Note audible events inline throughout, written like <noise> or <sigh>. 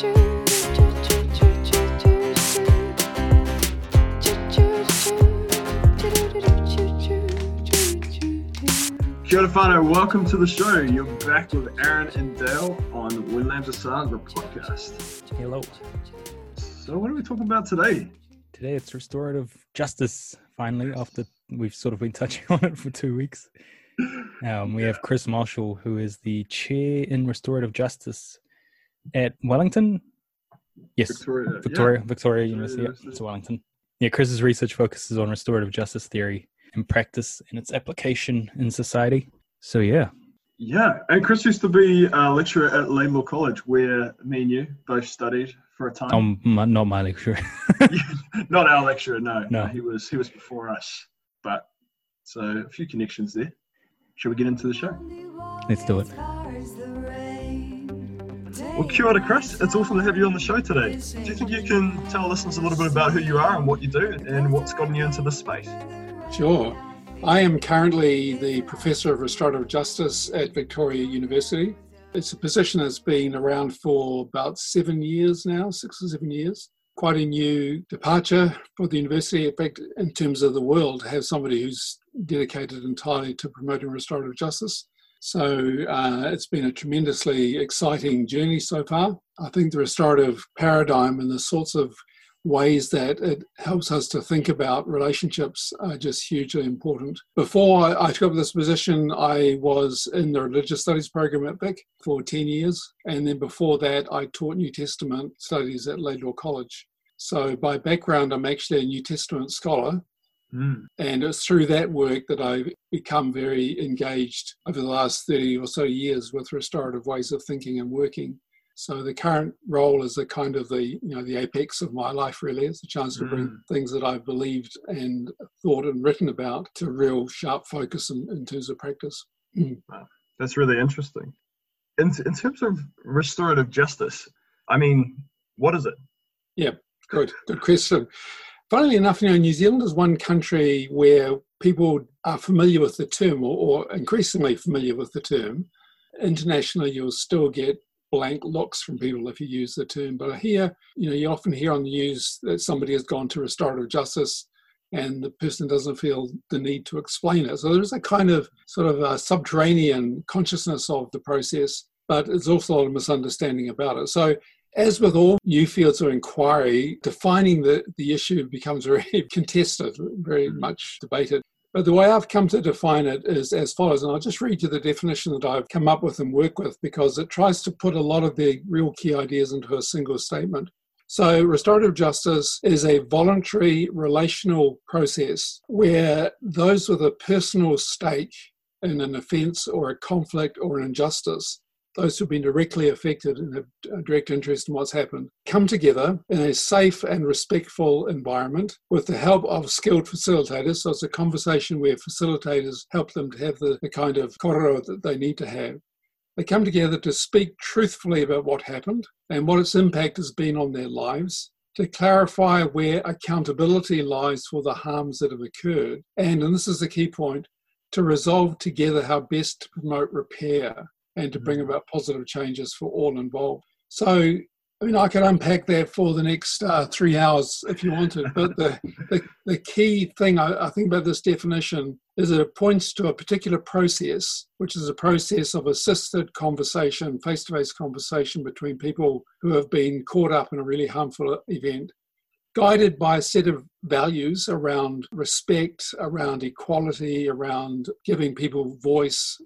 Kia ora welcome to the show. You're back with Aaron and Dale on When Lambs Aside, the podcast. Hello. So, what are we talking about today? Today it's restorative justice. Finally, after we've sort of been touching <laughs> on it for two weeks, um, we have Chris Marshall, who is the chair in restorative justice at Wellington. Yes, Victoria. Victoria, Yeah. Victoria University. University. Yeah, it's Wellington. Yeah, Chris's research focuses on restorative justice theory and practice and its application in society. So yeah, Yeah, and Chris used to be a lecturer at Laidlaw College, where me and you both studied for a time. um, my, not my lecturer. <laughs> <laughs> Not our lecturer, no. No. he was he was before us. But so a few connections there. Shall we get into the show? Let's do it. Well, kia Chris. It's awesome to have you on the show today. Do you think you can tell listeners a little bit about who you are and what you do and what's gotten you into this space? Sure. I am currently the Professor of Restorative Justice at Victoria University. It's a position that's been around for about seven years now, six or seven years. Quite a new departure for the university, in fact, in terms of the world, to have somebody who's dedicated entirely to promoting restorative justice. So uh, it's been a tremendously exciting journey so far. I think the restorative paradigm and the sorts of ways that it helps us to think about relationships are just hugely important. Before I took up this position, I was in the religious studies program at Vic for 10 years. And then before that, I taught New Testament studies at Laidlaw College. So by background, I'm actually a New Testament scholar. Mm. And it's through that work that I've become very engaged over the last 30 or so years with restorative ways of thinking and working. So the current role is a kind of the you know the apex of my life really. It's a chance to bring Mm. things that I've believed and thought and written about to real sharp focus in, in terms of practice. Wow, That's really interesting. In, in terms of restorative justice, I mean, what is it? Yeah, good, good question. Funnily enough, you know, New Zealand is one country where people are familiar with the term or, or increasingly familiar with the term. Internationally, you'll still get blank looks from people if you use the term. But here, you know, you often hear on the news that somebody has gone to restorative justice and the person doesn't feel the need to explain it. So there's a kind of sort of a subterranean consciousness of the process, but there's also a lot of misunderstanding about it. So as with all new fields of inquiry, defining the, the issue becomes very <laughs> contested, very hmm. much debated. But the way I've come to define it is as follows, and I'll just read you the definition that I've come up with and work with because it tries to put a lot of the real key ideas into a single statement. So, restorative justice is a voluntary relational process where those with a personal stake in an offence or a conflict or an injustice those who've been directly affected and have a direct interest in what's happened come together in a safe and respectful environment with the help of skilled facilitators. So it's a conversation where facilitators help them to have the, the kind of korero that they need to have. They come together to speak truthfully about what happened and what its impact has been on their lives, to clarify where accountability lies for the harms that have occurred, and, and this is the key point, to resolve together how best to promote repair and to bring about positive changes for all involved. So, I mean, I could unpack that for the next uh, three hours if you wanted, but the, the, the key thing I, I think about this definition is that it points to a particular process, which is a process of assisted conversation, face to face conversation between people who have been caught up in a really harmful event, guided by a set of values around respect, around equality, around giving people voice,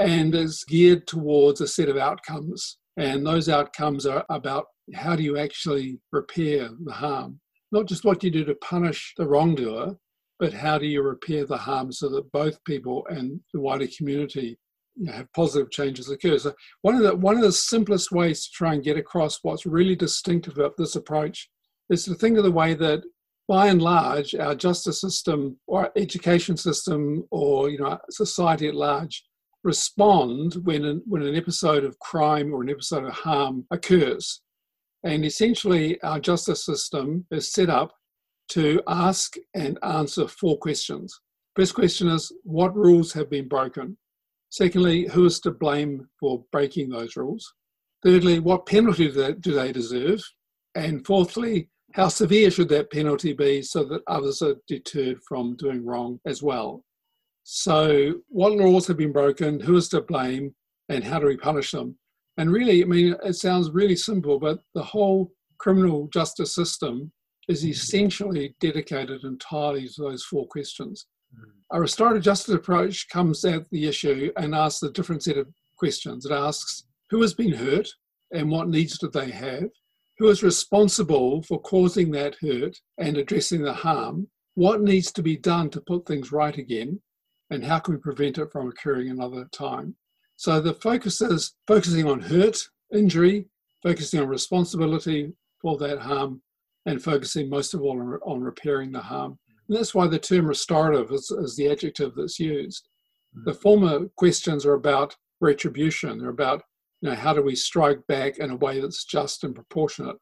and is geared towards a set of outcomes. And those outcomes are about how do you actually repair the harm? Not just what you do to punish the wrongdoer, but how do you repair the harm so that both people and the wider community have positive changes occur. So one of the one of the simplest ways to try and get across what's really distinctive about this approach is to think of the way that by and large our justice system or our education system or you know society at large respond when an, when an episode of crime or an episode of harm occurs. And essentially, our justice system is set up to ask and answer four questions. First question is what rules have been broken? Secondly, who is to blame for breaking those rules? Thirdly, what penalty do they, do they deserve? And fourthly, how severe should that penalty be so that others are deterred from doing wrong as well? So, what laws have been broken? Who is to blame? And how do we punish them? And really, I mean, it sounds really simple, but the whole criminal justice system is essentially dedicated entirely to those four questions. Mm. A restorative justice approach comes at the issue and asks a different set of questions. It asks who has been hurt and what needs do they have? Who is responsible for causing that hurt and addressing the harm? What needs to be done to put things right again? And how can we prevent it from occurring another time? So the focus is focusing on hurt, injury, focusing on responsibility for that harm, and focusing most of all on, on repairing the harm. And that's why the term restorative is, is the adjective that's used. Mm. The former questions are about retribution, they're about you know, how do we strike back in a way that's just and proportionate?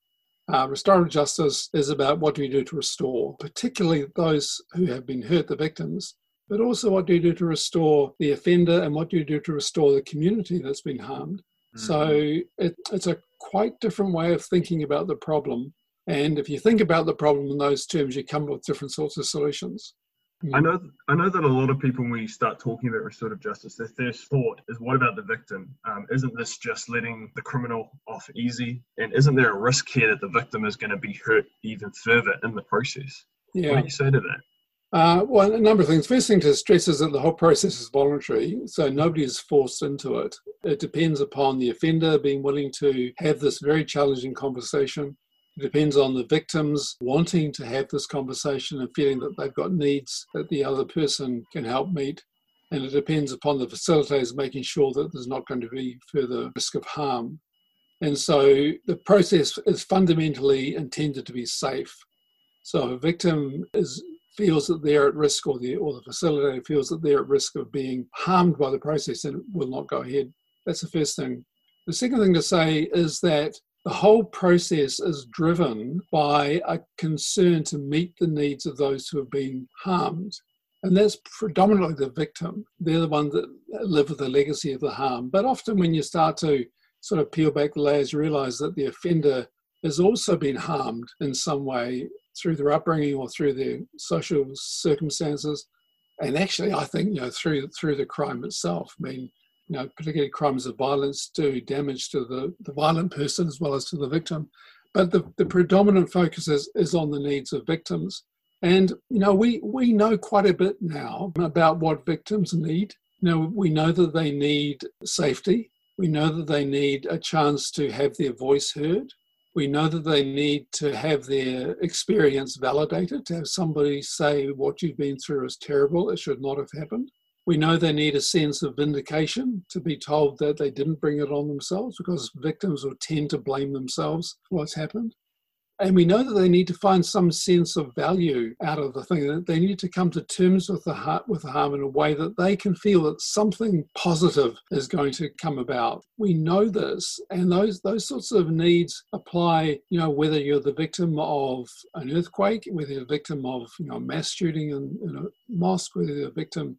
Uh, restorative justice is about what do we do to restore, particularly those who have been hurt, the victims, but also what do you do to restore the offender and what do you do to restore the community that's been harmed. Mm-hmm. So it, it's a quite different way of thinking about the problem. And if you think about the problem in those terms, you come up with different sorts of solutions. I know, I know that a lot of people, when we start talking about restorative justice, their first thought is, "What about the victim? Um, isn't this just letting the criminal off easy? And isn't there a risk here that the victim is going to be hurt even further in the process?" Yeah. What do you say to that? Uh, well, a number of things. First thing to stress is that the whole process is voluntary, so nobody is forced into it. It depends upon the offender being willing to have this very challenging conversation it depends on the victims wanting to have this conversation and feeling that they've got needs that the other person can help meet. And it depends upon the facilitators making sure that there's not going to be further risk of harm. And so the process is fundamentally intended to be safe. So a victim is feels that they're at risk or the or the facilitator feels that they're at risk of being harmed by the process and will not go ahead. That's the first thing. The second thing to say is that the whole process is driven by a concern to meet the needs of those who have been harmed. And that's predominantly the victim. They're the ones that live with the legacy of the harm. But often, when you start to sort of peel back the layers, you realize that the offender has also been harmed in some way through their upbringing or through their social circumstances. And actually, I think, you know, through through the crime itself. I mean, you know, particularly crimes of violence do damage to the, the violent person as well as to the victim. But the, the predominant focus is, is on the needs of victims. And, you know, we, we know quite a bit now about what victims need. You know, we know that they need safety. We know that they need a chance to have their voice heard. We know that they need to have their experience validated, to have somebody say what you've been through is terrible, it should not have happened. We know they need a sense of vindication to be told that they didn't bring it on themselves because victims will tend to blame themselves for what's happened. And we know that they need to find some sense of value out of the thing. That They need to come to terms with the heart, with the harm in a way that they can feel that something positive is going to come about. We know this, and those those sorts of needs apply. You know, whether you're the victim of an earthquake, whether you're the victim of you know mass shooting in, in a mosque, whether you're the victim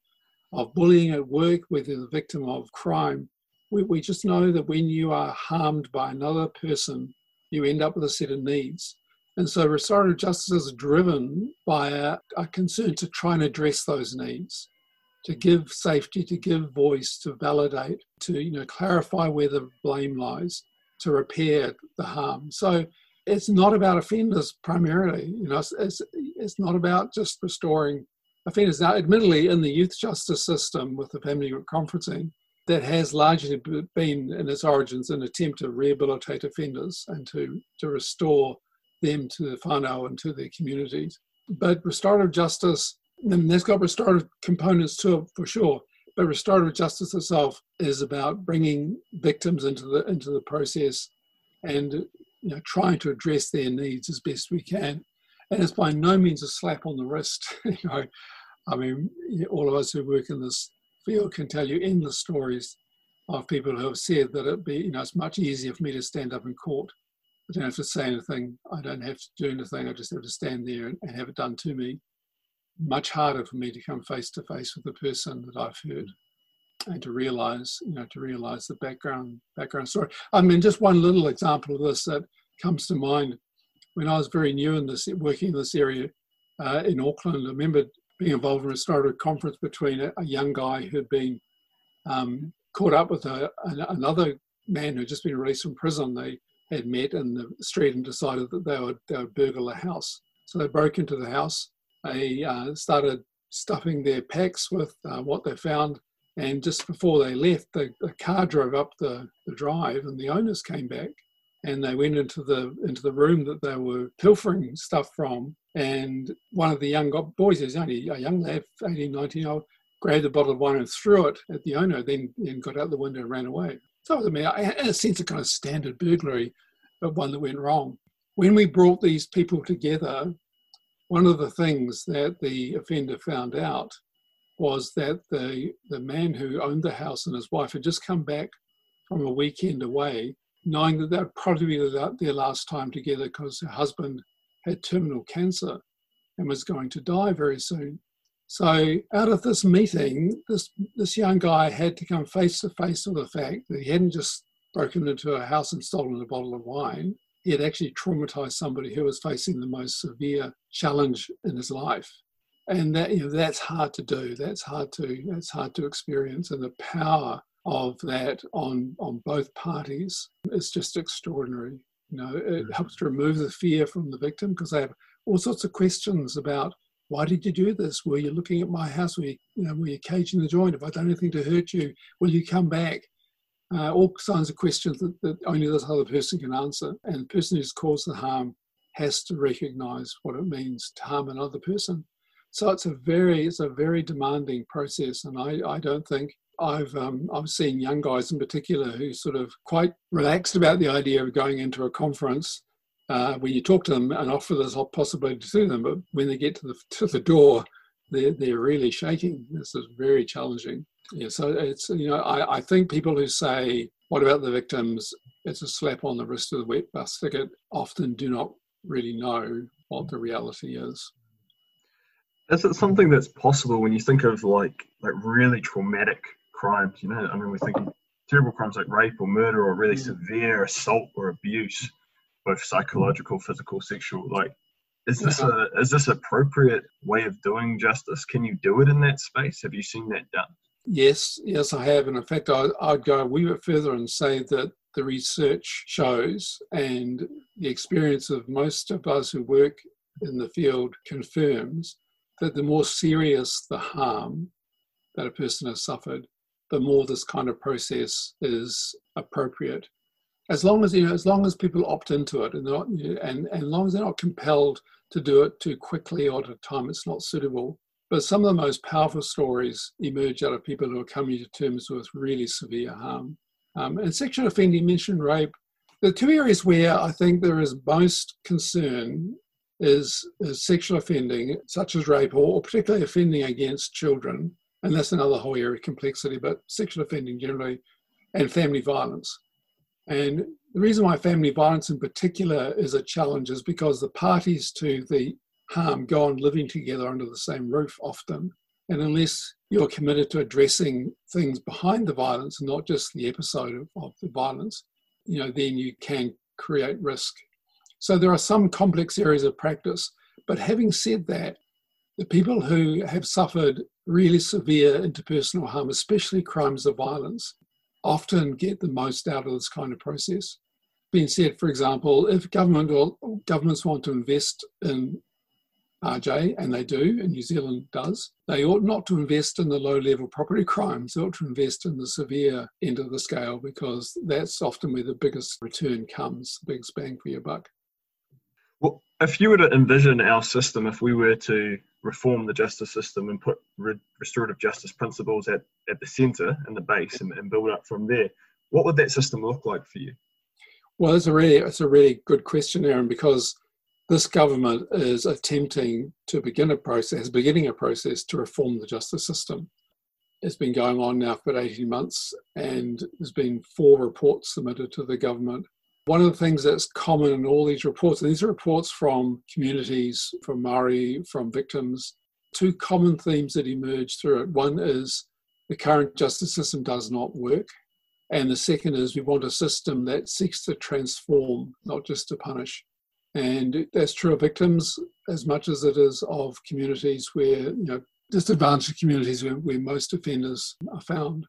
of bullying at work, whether you're the victim of crime. We, we just know that when you are harmed by another person, you end up with a set of needs. And so restorative justice is driven by a, a concern to try and address those needs, to give safety, to give voice, to validate, to you know clarify where the blame lies, to repair the harm. So it's not about offenders primarily. You know, it's, it's, it's not about just restoring offenders. Now, admittedly, in the youth justice system with the family group conferencing, that has largely been in its origins an attempt to rehabilitate offenders and to, to restore them to the whānau and to their communities. But restorative justice, and that's got restorative components to it for sure, but restorative justice itself is about bringing victims into the into the process and you know, trying to address their needs as best we can. And it's by no means a slap on the wrist. <laughs> you know, I mean, all of us who work in this field can tell you endless stories of people who have said that it'd be, you know, it's much easier for me to stand up in court. I don't have to say anything. I don't have to do anything. I just have to stand there and, and have it done to me. Much harder for me to come face to face with the person that I've heard. and to realize, you know, to realize the background background story. I mean, just one little example of this that comes to mind. When I was very new in this, working in this area uh, in Auckland, I remember being involved in a restorative conference between a, a young guy who'd been um, caught up with a, another man who'd just been released from prison. They had met in the street and decided that they would, they would burgle the house. So they broke into the house. They uh, started stuffing their packs with uh, what they found. And just before they left, the, the car drove up the, the drive, and the owners came back and they went into the into the room that they were pilfering stuff from. And one of the young boys, who's only a young lad, 18, 19 year old, grabbed a bottle of wine and threw it at the owner, then, then got out the window and ran away. So, I mean, in a sense, a kind of standard burglary, but one that went wrong. When we brought these people together, one of the things that the offender found out was that the, the man who owned the house and his wife had just come back from a weekend away, knowing that that would probably be their last time together because her husband had terminal cancer and was going to die very soon. So, out of this meeting, this, this young guy had to come face to face with the fact that he hadn't just broken into a house and stolen a bottle of wine. He had actually traumatized somebody who was facing the most severe challenge in his life. And that you know that's hard to do. That's hard to that's hard to experience. And the power of that on on both parties is just extraordinary. You know, it mm. helps to remove the fear from the victim because they have all sorts of questions about why did you do this? Were you looking at my house? Were you, you know, were you caging the joint? Have I done anything to hurt you? Will you come back? Uh, all kinds of questions that, that only this other person can answer. And the person who's caused the harm has to recognize what it means to harm another person. So it's a very, it's a very demanding process. And I, I don't think I've um, I've seen young guys in particular who sort of quite relaxed about the idea of going into a conference uh, when you talk to them and offer this possibility to them, but when they get to the to the door, they're they're really shaking. This is very challenging. Yeah, so it's you know I, I think people who say what about the victims? It's a slap on the wrist of the wet bus ticket. Often do not really know what the reality is. Is it something that's possible when you think of like like really traumatic crimes? You know, I mean, we're thinking terrible crimes like rape or murder or really mm. severe assault or abuse both psychological, physical, sexual. Like, is this a is this appropriate way of doing justice? Can you do it in that space? Have you seen that done? Yes, yes, I have. And in fact, I, I'd go a wee bit further and say that the research shows and the experience of most of us who work in the field confirms that the more serious the harm that a person has suffered, the more this kind of process is appropriate as long as you know, as long as people opt into it, and not, and and as long as they're not compelled to do it too quickly or at a time it's not suitable. But some of the most powerful stories emerge out of people who are coming to terms with really severe harm. Um, and sexual offending, mentioned rape. The two areas where I think there is most concern is, is sexual offending, such as rape, or, or particularly offending against children. And that's another whole area of complexity, but sexual offending generally, and family violence. And the reason why family violence in particular is a challenge is because the parties to the harm go on living together under the same roof often. And unless you're committed to addressing things behind the violence, not just the episode of, of the violence, you know, then you can create risk. So there are some complex areas of practice. But having said that, the people who have suffered really severe interpersonal harm, especially crimes of violence, often get the most out of this kind of process. Being said, for example, if government or governments want to invest in RJ, and they do, and New Zealand does, they ought not to invest in the low level property crimes. They ought to invest in the severe end of the scale because that's often where the biggest return comes, the biggest bang for your buck. Well, if you were to envision our system, if we were to reform the justice system and put re- restorative justice principles at, at the centre and the base and, and build up from there, what would that system look like for you? Well, it's a really it's a really good question, Aaron, because this government is attempting to begin a process, beginning a process to reform the justice system. It's been going on now for 18 months, and there's been four reports submitted to the government one of the things that's common in all these reports, and these are reports from communities, from Maori, from victims, two common themes that emerge through it. One is the current justice system does not work. And the second is we want a system that seeks to transform, not just to punish. And that's true of victims as much as it is of communities where, you know, disadvantaged communities where, where most offenders are found.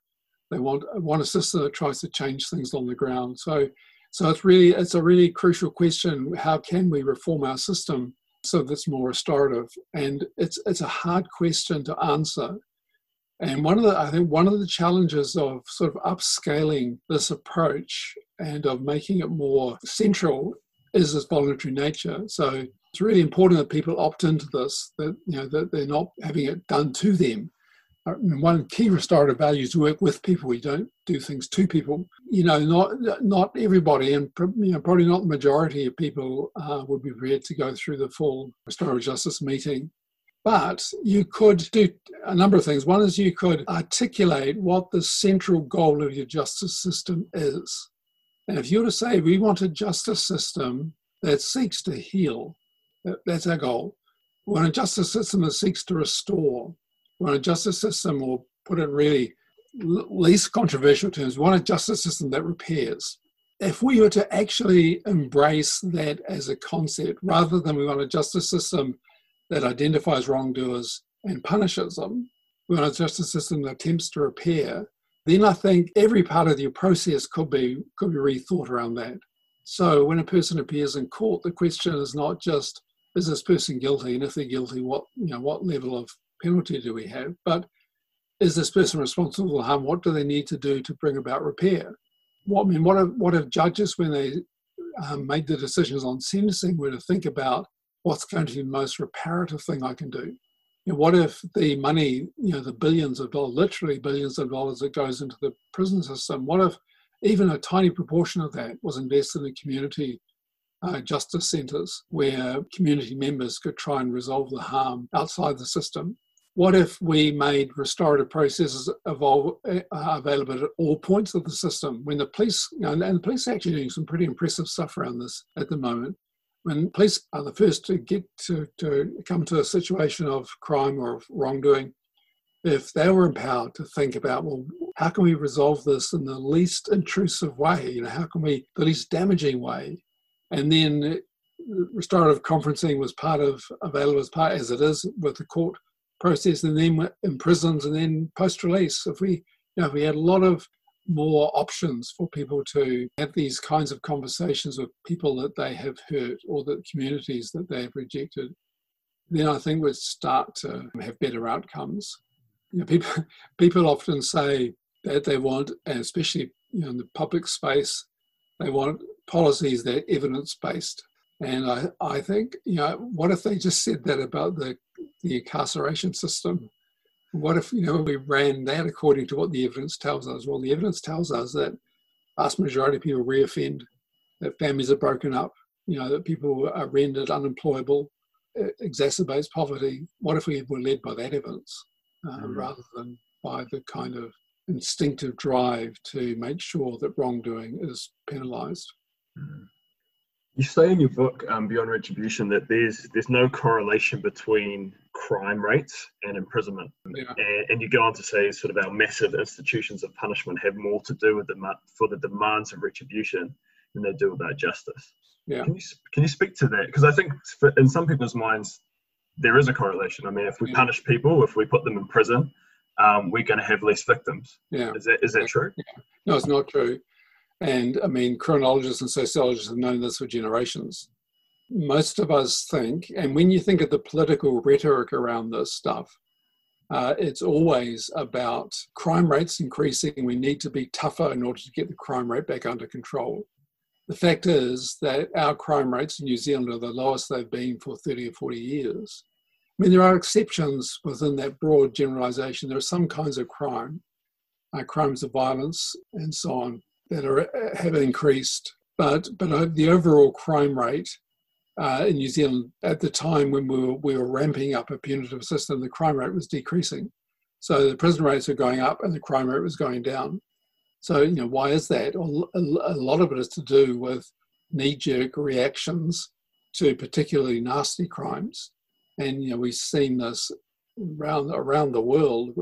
They want, want a system that tries to change things on the ground. So, so it's really it's a really crucial question. How can we reform our system so that's more restorative? And it's it's a hard question to answer. And one of the I think one of the challenges of sort of upscaling this approach and of making it more central is this voluntary nature. So it's really important that people opt into this, that you know that they're not having it done to them. Uh, one key restorative value is work with people. We don't do things to people. You know, not not everybody, and you know, probably not the majority of people uh, would be prepared to go through the full restorative justice meeting. But you could do a number of things. One is you could articulate what the central goal of your justice system is. And if you were to say, we want a justice system that seeks to heal, that's our goal. We want a justice system that seeks to restore. Want a justice system, or put it really least controversial terms, we want a justice system that repairs. If we were to actually embrace that as a concept, rather than we want a justice system that identifies wrongdoers and punishes them, we want a justice system that attempts to repair, then I think every part of your process could be could be rethought around that. So when a person appears in court, the question is not just is this person guilty, and if they're guilty, what you know what level of penalty do we have, but is this person responsible for harm? What do they need to do to bring about repair? What I mean, what have what have judges when they um, made the decisions on sentencing were to think about what's going to be the most reparative thing I can do? You know, what if the money, you know, the billions of dollars, literally billions of dollars that goes into the prison system, what if even a tiny proportion of that was invested in community uh, justice centres where community members could try and resolve the harm outside the system? What if we made restorative processes evolve, uh, available at all points of the system? When the police, you know, and the police are actually doing some pretty impressive stuff around this at the moment when police are the first to get to, to come to a situation of crime or wrongdoing, if they were empowered to think about, well, how can we resolve this in the least intrusive way? You know, how can we, the least damaging way? And then restorative conferencing was part of, available as part, as it is with the court process, and then in prisons, and then post release. If we, you know, if we had a lot of more options for people to have these kinds of conversations with people that they have hurt or the communities that they have rejected, then I think we'd start to have better outcomes. You know, people, <laughs> people often say that they want, and especially you know, in the public space, they want policies that are evidence based. And I, I think, you know, what if they just said that about the, the incarceration system? What if you know we ran that according to what the evidence tells us? Well, the evidence tells us that vast majority of people reoffend, that families are broken up, you know, that people are rendered unemployable, it exacerbates poverty. What if we were led by that evidence mm. rather than by the kind of instinctive drive to make sure that wrongdoing is penalised? Mm. You say in your book, um, Beyond Retribution, that there's there's no correlation between crime rates and imprisonment. Yeah. And, and, you go on to say sort of our massive institutions of punishment have more to do with the for the demands of retribution than they do about justice. Yeah. Can you can you speak to that? Because I think for, in some people's minds there is a correlation. I mean, if we yeah. punish people, if we put them in prison, um, we're going to have less victims. Yeah. Is that is that true? Yeah. No, it's not true. And I mean, criminologists and sociologists have known this for generations most of us think, and when you think of the political rhetoric around this stuff, uh, it's always about crime rates increasing. We need to be tougher in order to get the crime rate back under control. The fact is that our crime rates in New Zealand are the lowest they've been for 30 or 40 years. I mean, there are exceptions within that broad generalization. There are some kinds of crime, uh, crimes of violence, and so on, that are, have increased. But, but uh, the overall crime rate uh, in New Zealand at the time when we were, we were ramping up a punitive system, the crime rate was decreasing. So the prison rates were going up and the crime rate was going down. So, you know, why is that? A lot of it is to do with knee jerk reactions to particularly nasty crimes. And, you know, we've seen this around, around the world.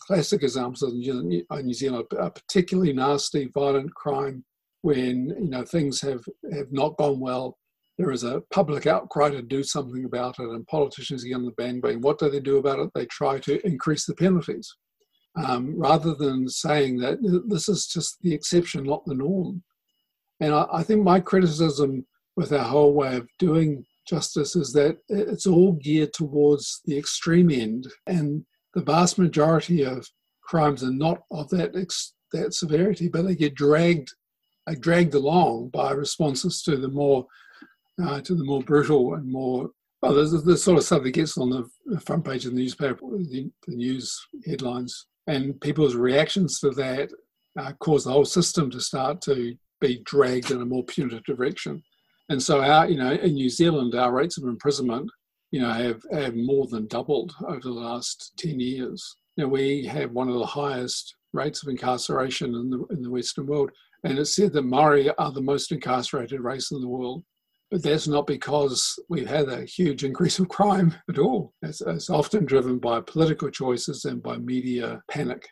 Classic examples of New Zealand are particularly nasty, violent crime when you know things have, have not gone well. There is a public outcry to do something about it, and politicians get on the bandwagon. What do they do about it? They try to increase the penalties, um, rather than saying that this is just the exception, not the norm. And I, I think my criticism with our whole way of doing justice is that it's all geared towards the extreme end, and the vast majority of crimes are not of that ex- that severity, but they get dragged uh, dragged along by responses to the more uh, to the more brutal and more well, the, the sort of stuff that gets on the front page of the newspaper, the, the news headlines, and people's reactions to that uh, cause the whole system to start to be dragged in a more punitive direction. And so, our, you know, in New Zealand, our rates of imprisonment, you know, have, have more than doubled over the last 10 years. Know, we have one of the highest rates of incarceration in the, in the Western world. And it's said that Maori are the most incarcerated race in the world. But that's not because we've had a huge increase of crime <laughs> at all. It's, it's often driven by political choices and by media panic.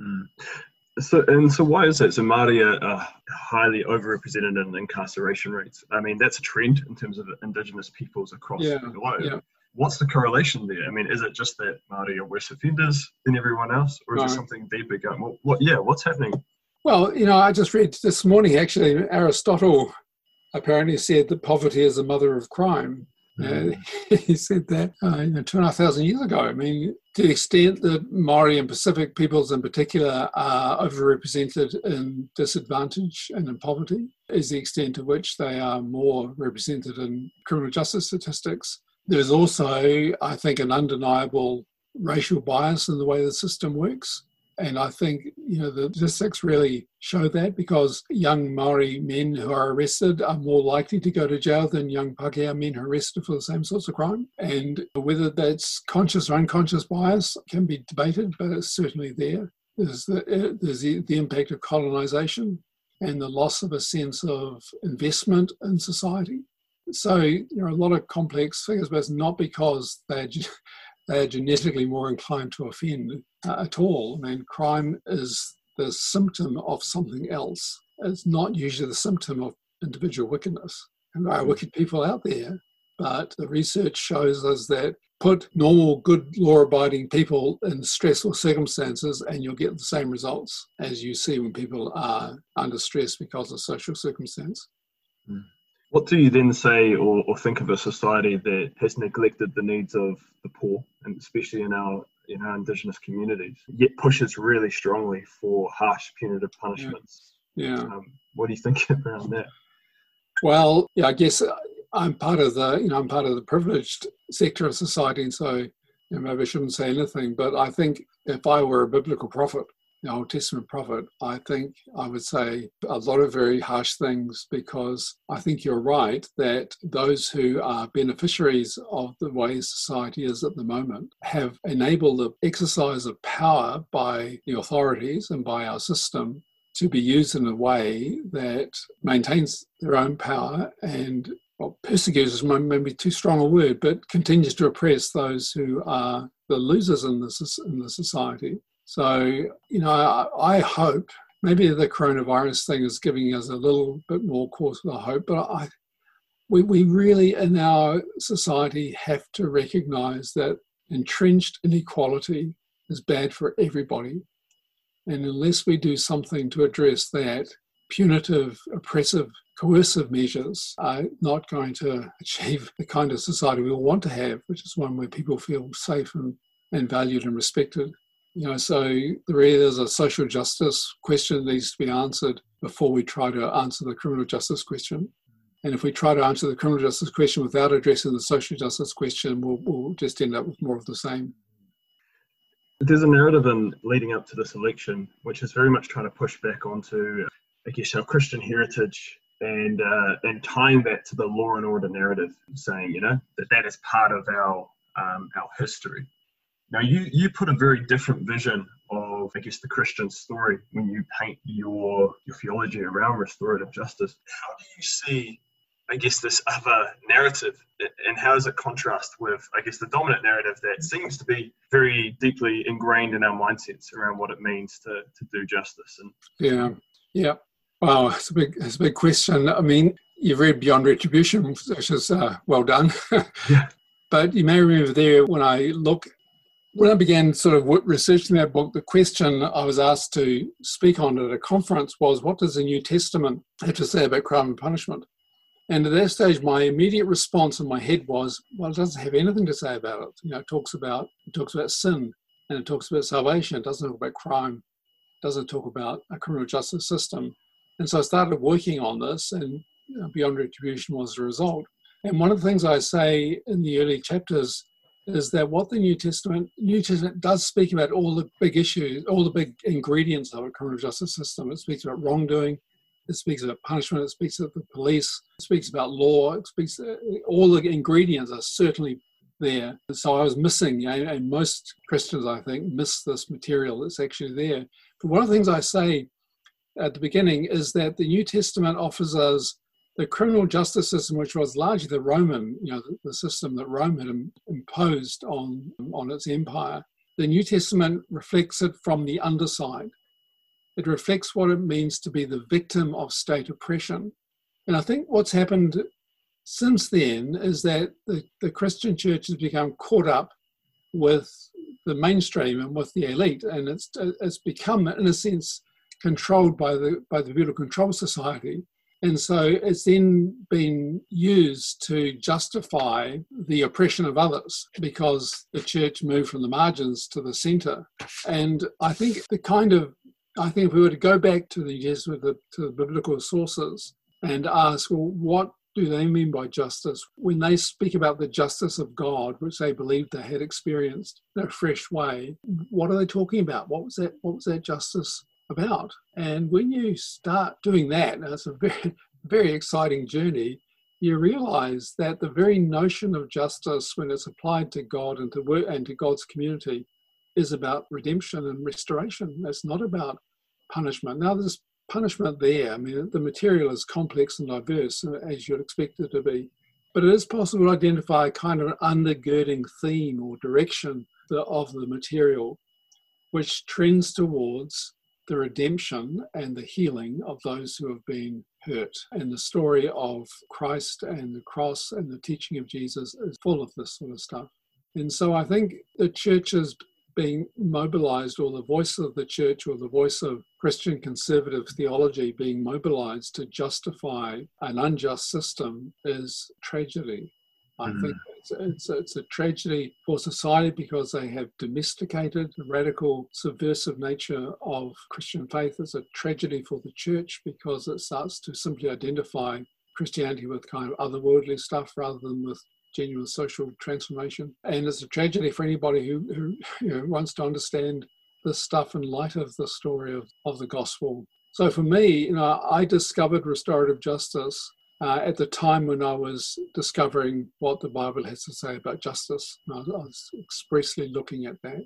Mm. So and so, why is that? So Māori are, are highly overrepresented in incarceration rates. I mean, that's a trend in terms of Indigenous peoples across yeah, the globe. Yeah. What's the correlation there? I mean, is it just that Māori are worse offenders than everyone else, or is no. there something deeper going? What, what? Yeah, what's happening? Well, you know, I just read this morning actually Aristotle apparently said that poverty is the mother of crime. Uh, <laughs> he said that uh, you know, two and a half thousand years ago. I mean, to the extent that Maori and Pacific peoples in particular are overrepresented in disadvantage and in poverty, is the extent to which they are more represented in criminal justice statistics. There's also, I think, an undeniable racial bias in the way the system works. And I think, you know, the statistics really show that because young Maori men who are arrested are more likely to go to jail than young Pākehā men who are arrested for the same sorts of crime. And whether that's conscious or unconscious bias can be debated, but it's certainly there. There's the, uh, there's the, the impact of colonisation and the loss of a sense of investment in society. So there are a lot of complex figures, but it's not because they're <laughs> they are genetically more inclined to offend uh, at all. I mean, crime is the symptom of something else. It's not usually the symptom of individual wickedness. And there are wicked people out there, but the research shows us that put normal, good, law abiding people in stressful circumstances, and you'll get the same results as you see when people are under stress because of social circumstance. Mm. What do you then say or, or think of a society that has neglected the needs of the poor, and especially in our in our Indigenous communities, yet pushes really strongly for harsh punitive punishments? Yeah. yeah. Um, what do you think <laughs> around that? Well, yeah, I guess I'm part of the you know I'm part of the privileged sector of society, and so you know, maybe I shouldn't say anything. But I think if I were a biblical prophet, the Old Testament prophet, I think I would say a lot of very harsh things because I think you're right that those who are beneficiaries of the way society is at the moment have enabled the exercise of power by the authorities and by our system to be used in a way that maintains their own power and well, persecutes is maybe too strong a word, but continues to oppress those who are the losers in the, in the society. So, you know, I, I hope maybe the coronavirus thing is giving us a little bit more cause for hope, but I, we, we really in our society have to recognize that entrenched inequality is bad for everybody. And unless we do something to address that, punitive, oppressive, coercive measures are not going to <laughs> achieve the kind of society we all want to have, which is one where people feel safe and, and valued and respected. You know, so really there's a social justice question that needs to be answered before we try to answer the criminal justice question. And if we try to answer the criminal justice question without addressing the social justice question, we'll, we'll just end up with more of the same. There's a narrative in leading up to this election, which is very much trying to push back onto, I guess, our Christian heritage and uh, and tying that to the law and order narrative, saying you know that that is part of our um, our history. Now, you, you put a very different vision of, I guess, the Christian story when you paint your, your theology around restorative justice. How do you see I guess, this other narrative? And how does it contrast with, I guess, the dominant narrative that seems to be very deeply ingrained in our mindsets around what it means to, to do justice? And yeah, yeah. Wow, it's a big, it's a big question. I mean, you've read Beyond Retribution, which is uh, well done. yeah. <laughs> But you may remember there when I look, when I began sort of researching that book, the question I was asked to speak on at a conference was, what does the New Testament have to say about crime and punishment? And at that stage, my immediate response in my head was, well, it doesn't have anything to say about it. You know, it talks about it talks about sin and it talks about salvation. It doesn't talk about crime. It doesn't talk about a criminal justice system. And so I started working on this, and Beyond Retribution was the result. And one of the things I say in the early chapters is that what the New Testament New Testament does speak about all the big issues, all the big ingredients of a criminal justice system. It speaks about wrongdoing, it speaks about punishment, it speaks about the police, it speaks about law, it speaks all the ingredients are certainly there. So I was missing, you know, and most Christians I think miss this material that's actually there. But one of the things I say at the beginning is that the New Testament offers us the criminal justice system, which was largely the Roman, you know, the, system that Rome had imposed on, on its empire. The New Testament reflects it from the underside. It reflects what it means to be the victim of state oppression. And I think what's happened since then is that the, the Christian church has become caught up with the mainstream and with the elite, and it's it's become, in a sense, controlled by the by the Feudal Control Society. And so it's then been used to justify the oppression of others because the church moved from the margins to the centre. And I think the kind of, I think if we were to go back to the yes, with the, to the biblical sources and ask, well, what do they mean by justice? When they speak about the justice of God, which they believed they had experienced in a fresh way, what are they talking about? What was that? What was that justice about. And when you start doing that, it's a very, <laughs> very exciting journey, you realize that the very notion of justice, when it's applied to God and to, and to God's community, is about redemption and restoration. It's not about punishment. Now, there's punishment there. I mean, the material is complex and diverse, uh, as you'd expect it to be. But it is possible to identify a kind of an undergirding theme or direction of the material, which trends towards the redemption and the healing of those who have been hurt. And the story of Christ and the cross and the teaching of Jesus is full of this sort of stuff. And so I think the church is being mobilized, or the voice of the church, or the voice of Christian conservative theology being mobilized to justify an unjust system is tragedy. I mm. think it's, it's, it's, a tragedy for society because they have domesticated the radical subversive nature of Christian faith. It's a tragedy for the church because it starts to simply identify Christianity with kind of otherworldly stuff rather than with genuine social transformation. And it's a tragedy for anybody who, who you know, wants to understand this stuff in light of the story of, of the gospel. So for me, you know, I discovered restorative justice uh, at the time when I was discovering what the Bible has to say about justice. I was, I was expressly looking at that,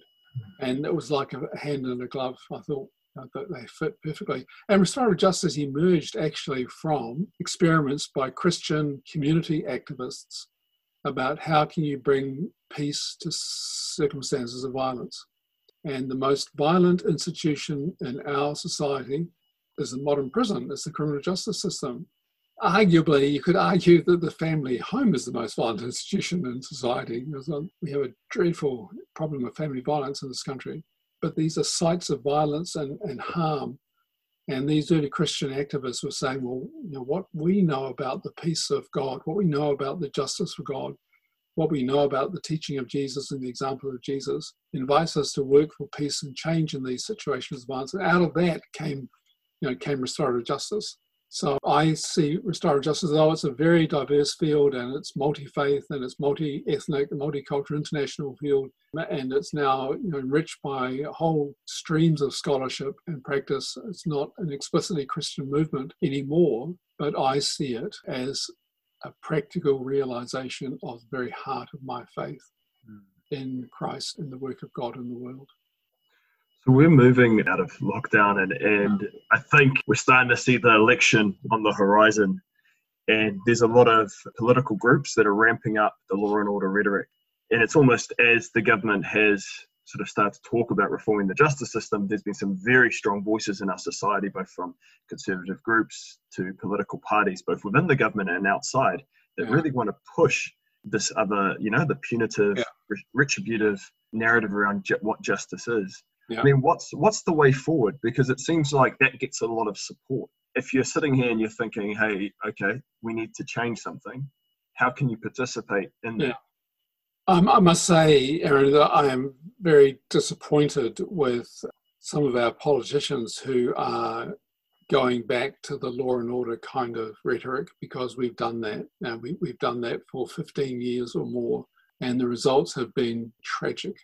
and it was like a hand in a glove. I thought that they fit perfectly. And restorative justice emerged actually from experiments by Christian community activists about how can you bring peace to circumstances of violence. And the most violent institution in our society is the modern prison, it's the criminal justice system arguably, you could argue that the family home is the most violent institution in society. Uh, we have a dreadful problem of family violence in this country, but these are sites of violence and, and harm. And these early Christian activists were saying, well, you know, what we know about the peace of God, what we know about the justice of God, what we know about the teaching of Jesus and the example of Jesus invites us to work for peace and change in these situations of violence. And out of that came, you know, came restorative justice. So I see restorative justice, though it's a very diverse field and it's multi-faith and it's multi-ethnic, multicultural, international field, and it's now you know, enriched by whole streams of scholarship and practice. It's not an explicitly Christian movement anymore, but I see it as a practical realization of the very heart of my faith mm. in Christ and the work of God in the world. So we're moving out of lockdown, and, and I think we're starting to see the election on the horizon. And there's a lot of political groups that are ramping up the law and order rhetoric. And it's almost as the government has sort of started to talk about reforming the justice system, there's been some very strong voices in our society, both from conservative groups to political parties, both within the government and outside, that yeah. really want to push this other, you know, the punitive, yeah. retributive narrative around ju- what justice is. Yeah. I mean, what's what's the way forward? Because it seems like that gets a lot of support. If you're sitting here and you're thinking, "Hey, okay, we need to change something," how can you participate in that? Um, I must say, Aaron, that I am very disappointed with some of our politicians who are going back to the law and order kind of rhetoric because we've done that. Now, we, we've done that for 15 years or more, and the results have been tragic.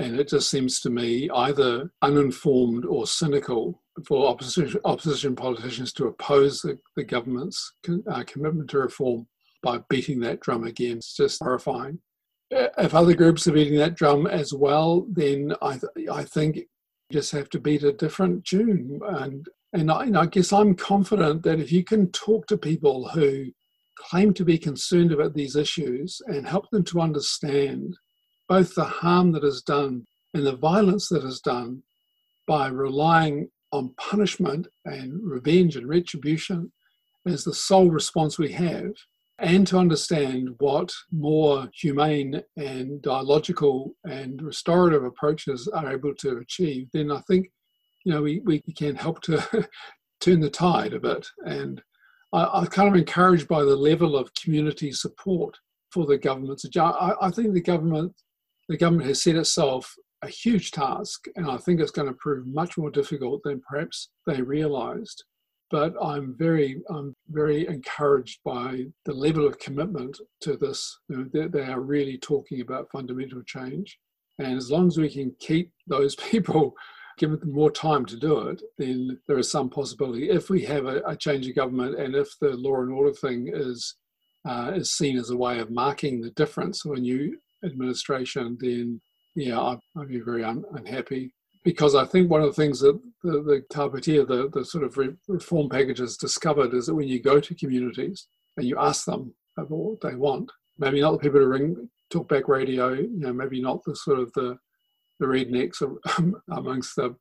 And it just seems to me either uninformed or cynical for opposition, opposition politicians to oppose the, the government's uh, commitment to reform by beating that drum again. It's just horrifying. If other groups are beating that drum as well, then I, th- I think you just have to beat a different tune. And, and I, and I guess I'm confident that if you can talk to people who claim to be concerned about these issues and help them to understand both the harm that is done and the violence that is done by relying on punishment and revenge and retribution as the sole response we have, and to understand what more humane and dialogical and restorative approaches are able to achieve, then I think you know we, we can help to <laughs> turn the tide a bit. And I, I'm kind of encouraged by the level of community support for the government's. I, I think the government the government has set itself a huge task, and I think it's going to prove much more difficult than perhaps they realised. But I'm very, I'm very encouraged by the level of commitment to this. You know, they, they are really talking about fundamental change, and as long as we can keep those <laughs> people give them more time to do it, then there is some possibility. If we have a, a change of government and if the law and order thing is uh, is seen as a way of marking the difference when you administration, then yeah, I'd, I'd be very un, unhappy. Because I think one of the things that the, the Hāpaitia, the, the sort of re- reform package has discovered is that when you go to communities and you ask them about what they want, maybe not the people to ring talkback radio, you know, maybe not the sort of the the rednecks <laughs> amongst the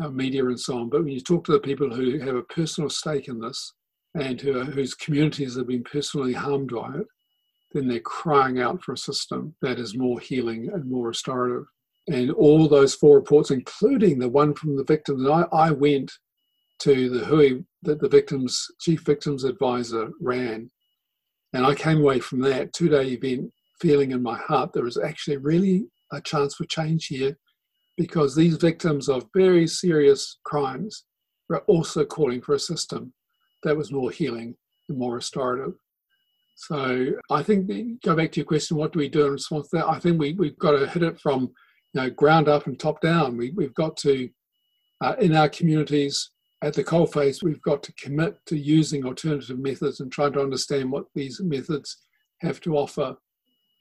uh, media and so on, but when you talk to the people who have a personal stake in this and who are, whose communities have been personally harmed by it, then they're crying out for a system that is more healing and more restorative. And all those four reports, including the one from the victims, I, I went to the Hui that the victims chief victims advisor ran, and I came away from that two day event feeling in my heart there was actually really a chance for change here, because these victims of very serious crimes were also calling for a system that was more healing and more restorative. So I think go back to your question, what do we do in response to that? I think we, we've got to hit it from you know ground up and top down. We, we've got to uh, in our communities at the coalface, we've got to commit to using alternative methods and trying to understand what these methods have to offer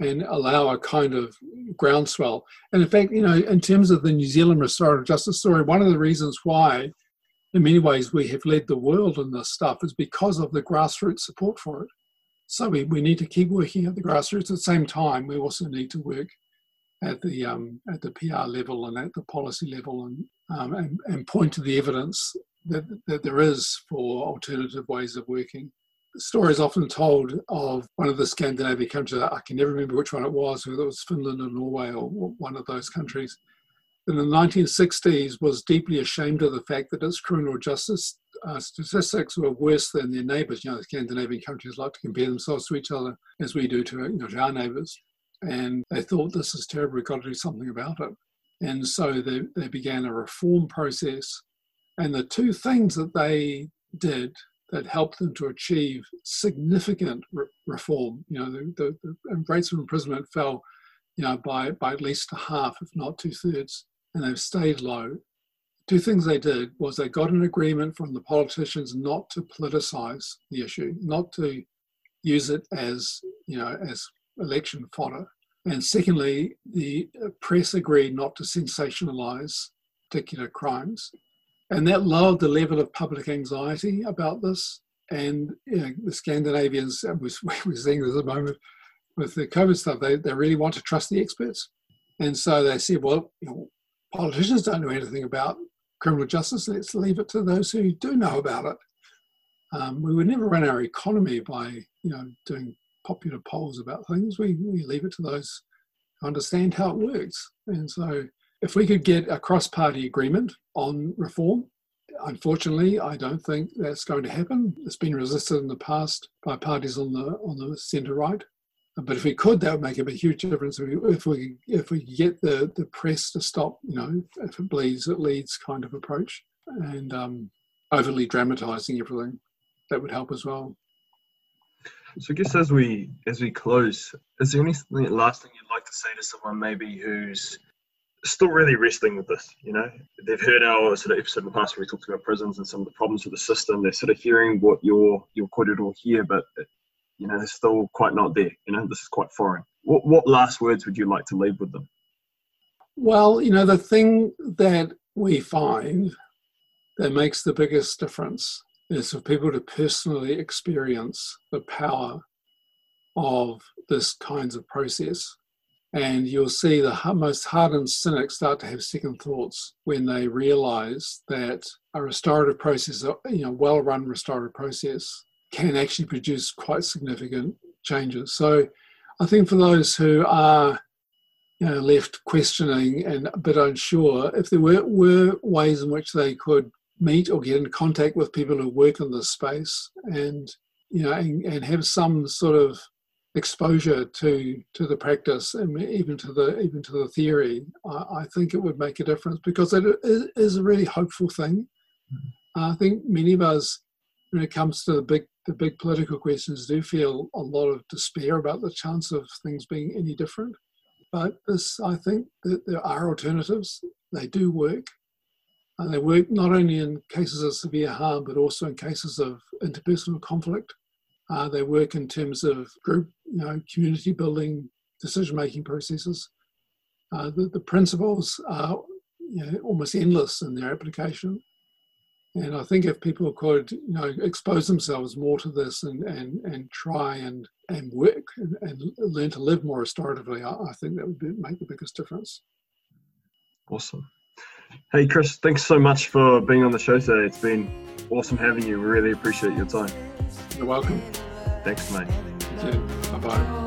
and allow a kind of groundswell. And in fact, you know, in terms of the New Zealand restorative justice story, one of the reasons why, in many ways, we have led the world in this stuff is because of the grassroots support for it. So we, we need to keep working at the grassroots. At the same time, we also need to work at the um, at the PR level and at the policy level and, um, and, and point to the evidence that, that there is for alternative ways of working. The story is often told of one of the Scandinavian countries. I can never remember which one it was, whether it was Finland or Norway or one of those countries. In the 1960s, was deeply ashamed of the fact that its criminal justice uh, statistics were worse than their neighbours. You know, the Scandinavian countries like to compare themselves to each other as we do to, you know, to our neighbours. And they thought this is terrible, we've got to do something about it. And so they, they began a reform process. And the two things that they did that helped them to achieve significant re- reform, you know, the, the, the rates of imprisonment fell, you know, by, by at least a half, if not two thirds, and they've stayed low two things they did was they got an agreement from the politicians not to politicize the issue, not to use it as you know as election fodder. And secondly, the press agreed not to sensationalize particular crimes. And that lowered the level of public anxiety about this. And you know, the Scandinavians, <laughs> we're seeing this at the moment with the COVID stuff, they, they really want to trust the experts. And so they said, well, politicians don't know anything about criminal justice. Let's leave it to those who do know about it. Um, we would never run our economy by, you know, doing popular polls about things. We, we leave it to those who understand how it works. And so if we could get a cross-party agreement on reform, unfortunately, I don't think that's going to happen. It's been resisted in the past by parties on the on the centre right. But if we could, that would make a huge difference. If we if we get the, the press to stop, you know, if it bleeds, it leads kind of approach, and um, overly dramatising everything, that would help as well. So I guess as we as we close, is there anything last thing you'd like to say to someone maybe who's still really wrestling with this? You know, they've heard our sort of episode in the past where we talked about prisons and some of the problems with the system. They're sort of hearing what you're you're quoted all here, but you know, they're still quite not there. You know, this is quite foreign. What, what last words would you like to leave with them? Well, you know, the thing that we find that makes the biggest difference is for people to personally experience the power of this kinds of process. And you'll see the most hardened cynics start to have second thoughts when they realize that a restorative process, you know, well-run restorative process can actually produce quite significant changes. So I think for those who are you know, left questioning and a bit unsure, if there were, were ways in which they could meet or get in contact with people who work in this space and you know and, and have some sort of exposure to to the practice and even to the even to the theory, I, I think it would make a difference because it is a really hopeful thing. Mm-hmm. I think many of us, when it comes to the big the big political questions do feel a lot of despair about the chance of things being any different. But this, I think that there are alternatives. They do work. And they work not only in cases of severe harm, but also in cases of interpersonal conflict. Uh, they work in terms of group, you know, community building, decision-making processes. Uh, the, the principles are you know, almost endless in their application. And I think if people could, you know, expose themselves more to this and and, and try and and work and, and learn to live more restoratively, I, I think that would be, make the biggest difference. Awesome. Hey, Chris, thanks so much for being on the show today. It's been awesome having you. We really appreciate your time. You're welcome. Thanks, mate. Bye bye.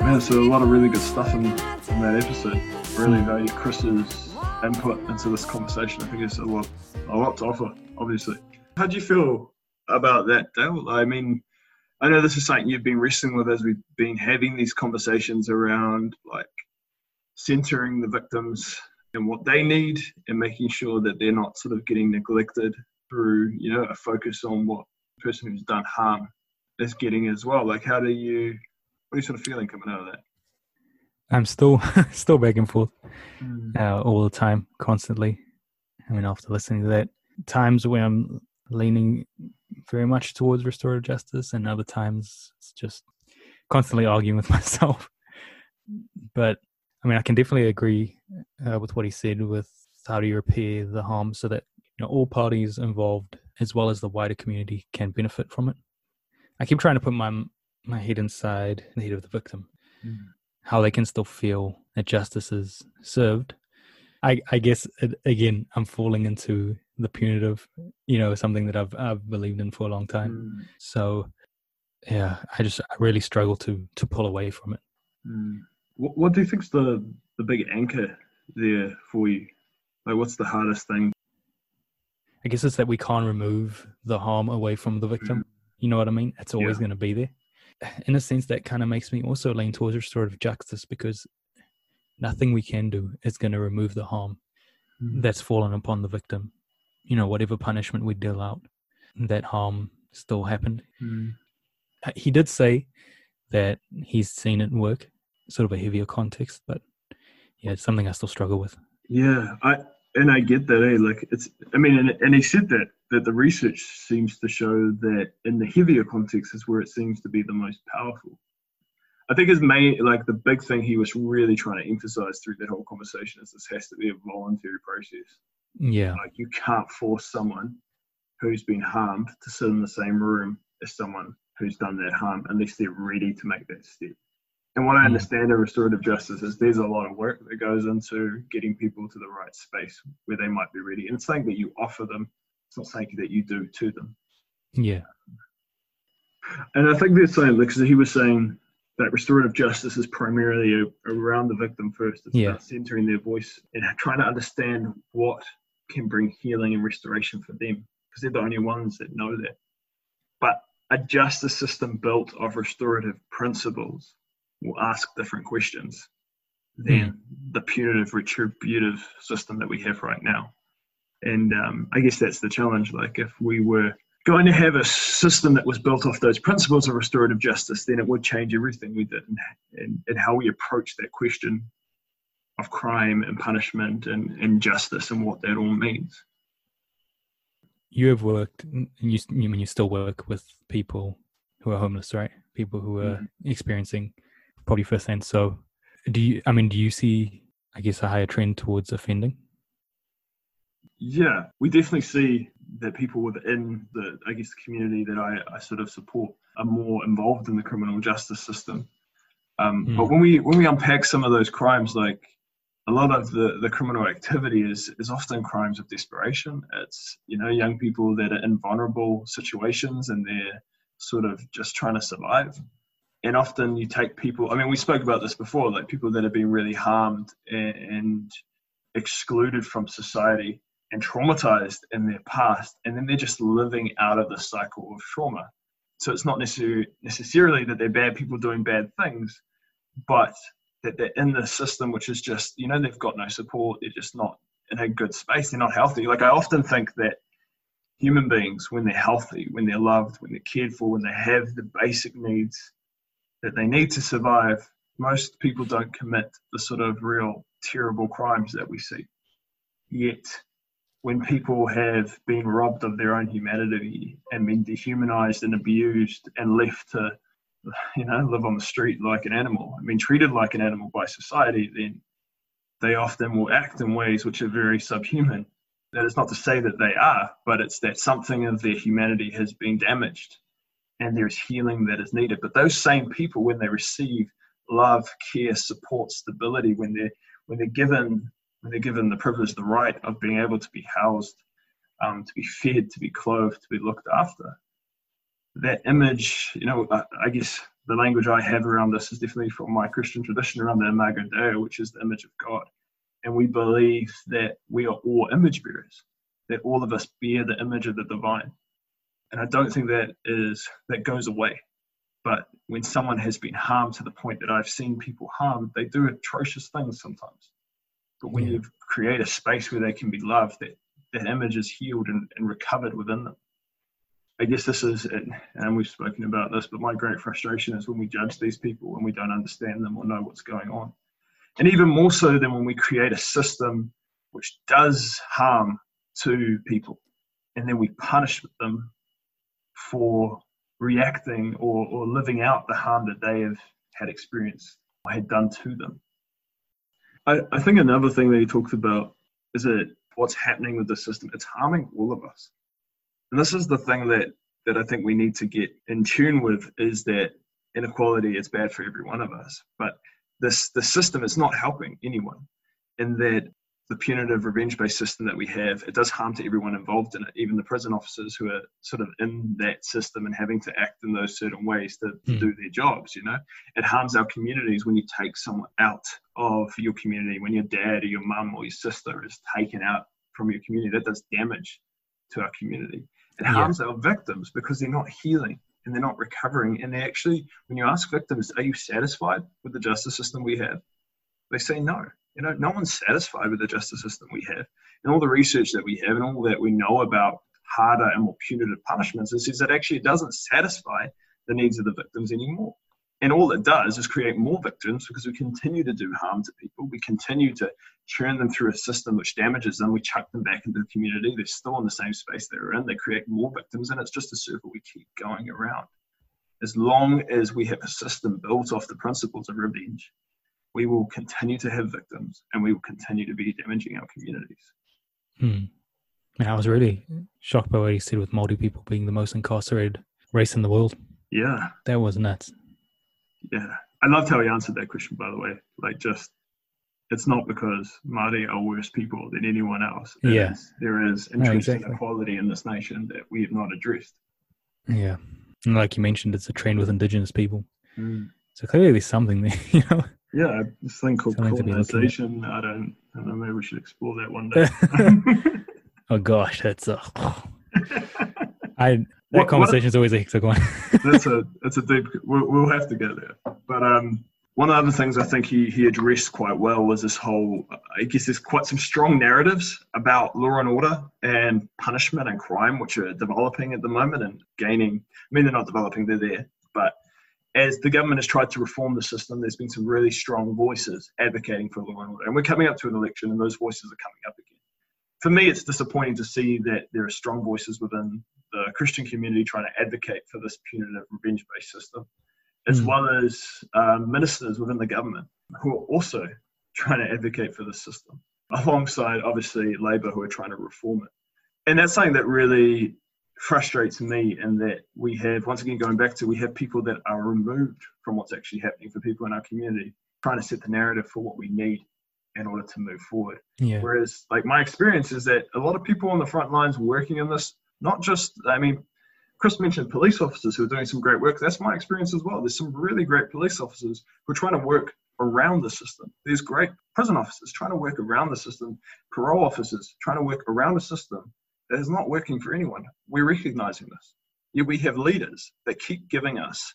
Man, so a lot of really good stuff in, in that episode. Really value Chris's input into this conversation. I think it's a lot, a lot to offer, obviously. How do you feel about that, Dale? I mean, I know this is something you've been wrestling with as we've been having these conversations around like centering the victims and what they need and making sure that they're not sort of getting neglected through, you know, a focus on what the person who's done harm is getting as well. Like, how do you, what are you sort of feeling coming out of that? I'm still <laughs> still back and forth mm. uh, all the time, constantly. I mean, after listening to that, times where I'm leaning very much towards restorative justice, and other times it's just constantly arguing with <laughs> myself. But I mean, I can definitely agree uh, with what he said with how do you repair the harm so that you know all parties involved, as well as the wider community, can benefit from it. I keep trying to put my my head inside the head of the victim. Mm how they can still feel that justice is served. I, I guess it, again, I'm falling into the punitive, you know, something that I've I've believed in for a long time. Mm. So, yeah, I just I really struggle to to pull away from it. Mm. What, what do you think's the the big anchor there for you? Like, what's the hardest thing? I guess it's that we can't remove the harm away from the victim. Mm. You know what I mean? It's always yeah. going to be there in a sense, that kind of makes me also lean towards restorative justice because nothing we can do is going to remove the harm mm. that's fallen upon the victim. You know, whatever punishment we deal out, that harm still happened. Mm. He did say that he's seen it work, sort of a heavier context, but yeah, it's something I still struggle with. Yeah, I and I get that. Eh? Like it's, I mean, and, and he said that that the research seems to show that in the heavier context is where it seems to be the most powerful. I think his main, like the big thing he was really trying to emphasize through that whole conversation is this has to be a voluntary process. Yeah. Like you can't force someone who's been harmed to sit in the same room as someone who's done that harm unless they're ready to make that step. And what I hmm. understand of restorative justice is there's a lot of work that goes into getting people to the right space where they might be ready. And it's something that you offer them, it's not something that you do to them. Yeah. And I think there's something because he was saying that restorative justice is primarily around the victim first. It's yeah. about centering their voice and trying to understand what can bring healing and restoration for them because they're the only ones that know that. But a justice system built of restorative principles will ask different questions than mm. the punitive retributive system that we have right now. And um, I guess that's the challenge. Like if we were going to have a system that was built off those principles of restorative justice, then it would change everything we did and, and, and how we approach that question of crime and punishment and, and justice and what that all means. You have worked, and you, you mean you still work with people who are homeless, right? People who are mm-hmm. experiencing probably firsthand. So, do you? I mean, do you see? I guess a higher trend towards offending. Yeah, we definitely see that people within the, I guess, the community that I, I sort of support are more involved in the criminal justice system. Um, mm. But when we when we unpack some of those crimes, like a lot of the, the criminal activity is is often crimes of desperation. It's you know young people that are in vulnerable situations and they're sort of just trying to survive and often you take people i mean we spoke about this before like people that have been really harmed and, and excluded from society and traumatized in their past and then they're just living out of the cycle of trauma so it's not necessarily necessarily that they're bad people doing bad things but that they're in the system which is just you know they've got no support they're just not in a good space they're not healthy like i often think that human beings when they're healthy when they're loved when they're cared for when they have the basic needs that they need to survive, most people don't commit the sort of real terrible crimes that we see. Yet, when people have been robbed of their own humanity and been dehumanized and abused and left to, you know, live on the street like an animal, I mean, treated like an animal by society, then they often will act in ways which are very subhuman. That is not to say that they are, but it's that something of their humanity has been damaged and there's healing that is needed. But those same people, when they receive love, care, support, stability, when they're when they're given they're given the privilege, the right of being able to be housed, um, to be fed, to be clothed, to be looked after, that image, you know, I, I, guess the language I have around this is definitely from my Christian tradition around the Imago Dei, which is the image of God. And we believe that we are all image bearers, that all of us bear the image of the divine and I don't think that is that goes away. But when someone has been harmed to the point that I've seen people harmed, they do atrocious things sometimes. But when yeah. you create a space where they can be loved, that that image is healed and, and recovered within them. I guess this is, and we've spoken about this, but my great frustration is when we judge these people when we don't understand them or know what's going on. And even more so than when we create a system which does harm to people and then we punish them for reacting or, or living out the harm that they have had experienced or had done to them. I, I think another thing that he talks about is that what's happening with the system, it's harming all of us. And this is the thing that, that I think we need to get in tune with is that inequality is bad for every one of us. But this the system is not helping anyone in that the punitive revenge based system that we have, it does harm to everyone involved in it, even the prison officers who are sort of in that system and having to act in those certain ways to, mm. do their jobs. You know, it harms our communities when you take someone out of your community, when your dad or your mum or your sister is taken out from your community. That does damage to our community. It harms yeah. our victims because they're not healing and they're not recovering. And they actually, when you ask victims, are you satisfied with the justice system we have? They say no you know, no one's satisfied with the justice system we have. And all the research that we have and all that we know about harder and more punitive punishments is, is that actually it doesn't satisfy the needs of the victims anymore. And all it does is create more victims because we continue to do harm to people. We continue to churn them through a system which damages them. We chuck them back into the community. They're still in the same space they're in. They create more victims, and it's just a circle we keep going around. As long as we have a system built off the principles of revenge, we will continue to have victims and we will continue to be damaging our communities. Hmm. I was really shocked by what he said with Māori people being the most incarcerated race in the world. Yeah, That was nuts. yeah. I loved how he answered that question, by the way. Like, just it's not because Māori are worse people than anyone else. It Yeah. is- there is entrenched exactly. inequality in this nation that we have not addressed. Yeah. And like you mentioned, it's a trend with indigenous people. So clearly there's something there, <laughs> you know? Yeah, this thing called Something to be looking at. colonization. I don't, I don't know. Maybe we should explore that one day. <laughs> oh gosh, that's a. I that <laughs> What- what- conversation is always a hectic one. <laughs> that's a that's a deep. We'll, we'll have to get there. But um, one of the other things I think he he addressed quite well was this whole. I guess there's quite some strong narratives about law and order and punishment and crime, which are developing at the moment and gaining. I mean, they're not developing; they're there. As the government has tried to reform the system, there's been some really strong voices advocating for the law and order, and we're coming up to an election, and those voices are coming up again. For me, it's disappointing to see that there are strong voices within the Christian community trying to advocate for this punitive revenge based system, as Mm. well as um, ministers within the government who are also trying to advocate for this system, alongside obviously Labour who are trying to reform it. And that's something that really frustrates me in that we have, once again, going back to we have people that are removed from what's actually happening for people in our community, trying to set the narrative for what we need in order to move forward. yeah. Whereas, like my experience is that a lot of people on the front lines working in this, not just, I mean, Chris mentioned police officers who are doing some great work. That's my experience as well. There's some really great police officers who are trying to work around the system. There's great prison officers trying to work around the system, parole officers trying to work around the system that is not working for anyone. We're recognizing this. Yet we have leaders that keep giving us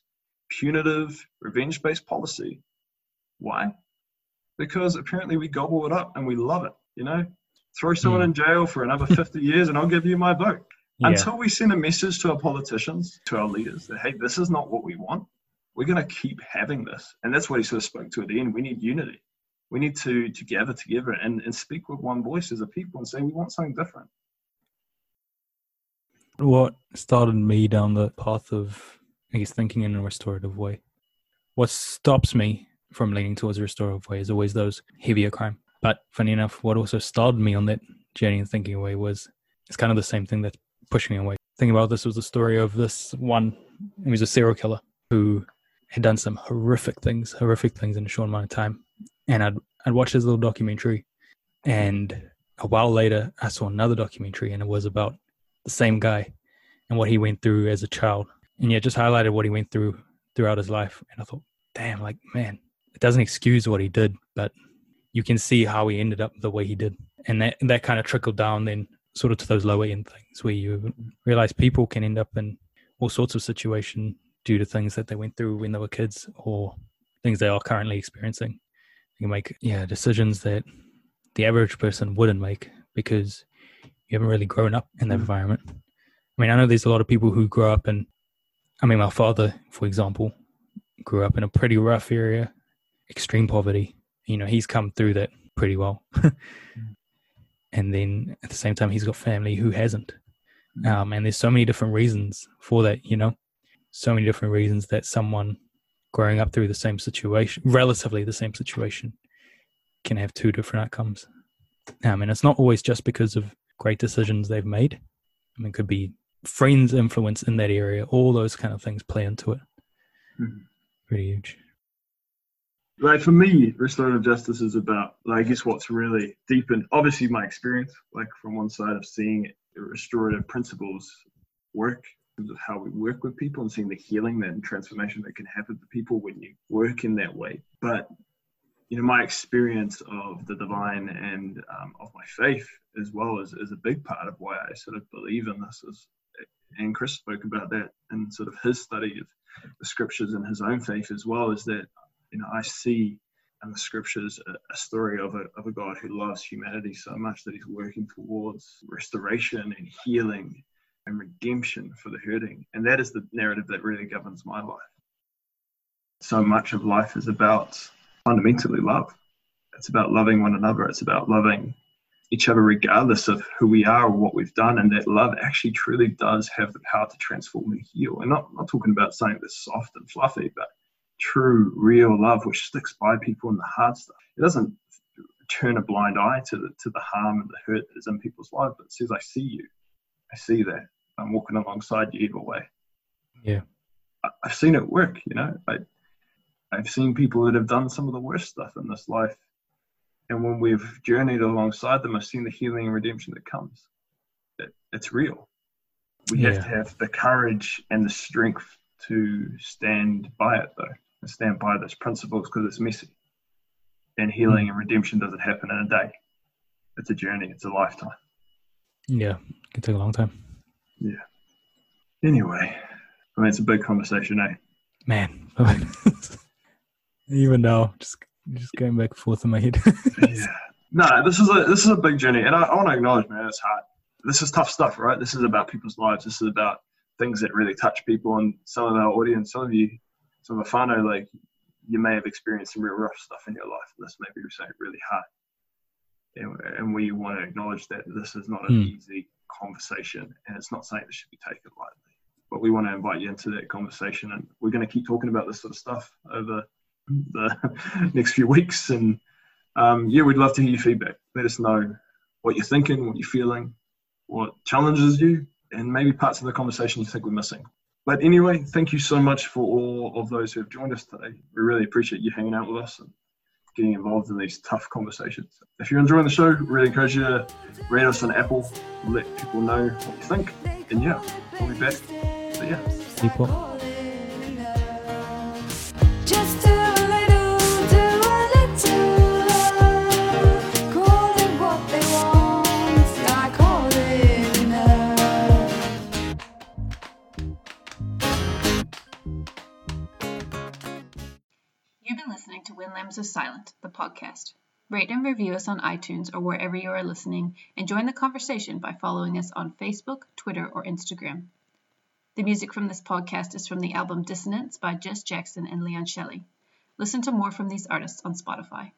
punitive, revenge based policy. Why? because apparently we gobble it up and we love it. You know, throw someone Hmm. in jail for another 50 years and I'll give you my vote. <laughs> Yeah. Until we send a message to our politicians, to our leaders, that hey, this is not what we want. We're going to keep having this, and that's what he sort of spoke to at the end. We need unity. We need to to gather together and, and speak with one voice as a people and say we want something different. What started me down the path of I guess thinking in a restorative way. What stops me from leaning towards a restorative way is always those heavier crime. But funny enough, what also started me on that journey and thinking away was it's kind of the same thing that's pushing me away. Thinking about this was the story of this one he was a serial killer who had done some horrific things, horrific things in a short amount of time. And I'd I'd watched his little documentary and a while later I saw another documentary and it was about the same guy and what he went through as a child. And yeah, just highlighted what he went through throughout his life. And I thought, damn, like, man, it doesn't excuse what he did, but you can see how he ended up the way he did. And that, that kind of trickled down then sort of to those lower end things where you realize people can end up in all sorts of situation due to things that they went through when they were kids or things they are currently experiencing. You can make yeah decisions that the average person wouldn't make because you haven't really grown up in that Mm. environment. I mean, I know there's a lot of people who grow up in. I mean, my father, for example, grew up in a pretty rough area, extreme poverty. You know, he's come through that pretty well. <laughs> and then at the same time, he's got family who hasn't. Um, and there's so many different reasons for that, you know, so many different reasons that someone growing up through the same situation, relatively the same situation, can have two different outcomes. Um, and it's not always just because of great decisions they've made. I mean, it could be friends' influence in that area. All those kind of things play into it. Mhm. Pretty huge. like for me, restorative justice is about, like, I guess, what's really deepened. obviously my experience, like from one side of seeing restorative principles work, in terms of how we work with people and seeing the healing and transformation that can happen to people when you work in that way. But you know, my experience of the divine and um, of my faith as well is, is a big part of why I sort of believe in this. Is, and Chris spoke about that in sort of his study of the scriptures and his own faith as well. Is that you know, I see in the scriptures a, a story of a, of a God who loves humanity so much that he's working towards restoration and healing and redemption for the hurting. And that is the narrative that really governs my life. So much of life is about fundamentally love. It's about loving one another. It's about loving each other regardless of who we are or what we've done. And that love actually truly does have the power to transform and heal. And not, not talking about something that's soft and fluffy, but true, real love which sticks by people in the hard stuff. It doesn't turn a blind eye to the to the harm and the hurt that is in people's lives, but says, I see you. I see that. I'm walking alongside you either way. Yeah. I, I've seen it work, you know. I I've seen people that have done some of the worst stuff in this life. And when we've journeyed alongside them, I've seen the healing and redemption that comes. It, it's real. We have to have the courage and the strength to stand by it, though, and stand by those principles because it's messy. And healing and redemption doesn't happen in a day. It's a journey. It's a lifetime. Yeah. It can take a long time. Yeah. Anyway, I mean, it's a big conversation, eh? Man. <laughs> Even now, just just going back and forth in my head. yeah. No, this is a this is a big journey, and I, I want to acknowledge, man, it's hard. This is tough stuff, right? This is about people's lives. This is about things that really touch people, and some of our audience, some of you, some of whānau, like you may have experienced some real rough stuff in your life, and this may be something really hard. And, and we want to acknowledge that this is not an Hmm. easy conversation, and it's not something that should be taken lightly. But we want to invite you into that conversation, and we're going to keep talking about this sort of stuff over the <laughs> next few weeks. And um, yeah, we'd love to hear your feedback. Let us know what you're thinking, what you're feeling, what challenges you, and maybe parts of the conversation you think we're missing. But anyway, thank you so much for all of those who have joined us today. We really appreciate you hanging out with us and getting involved in these tough conversations. If you're enjoying the show, really encourage you to rate us on Apple, let people know what you think. And yeah, we'll be back. So yeah. Just Lambs Are Silent, the podcast. Rate and review us on iTunes or wherever you are listening, and join the conversation by following us on Facebook, Twitter, or Instagram. The music from this podcast is from the album Dissonance by Jess Jackson and Leon Shelley. Listen to more from these artists on Spotify.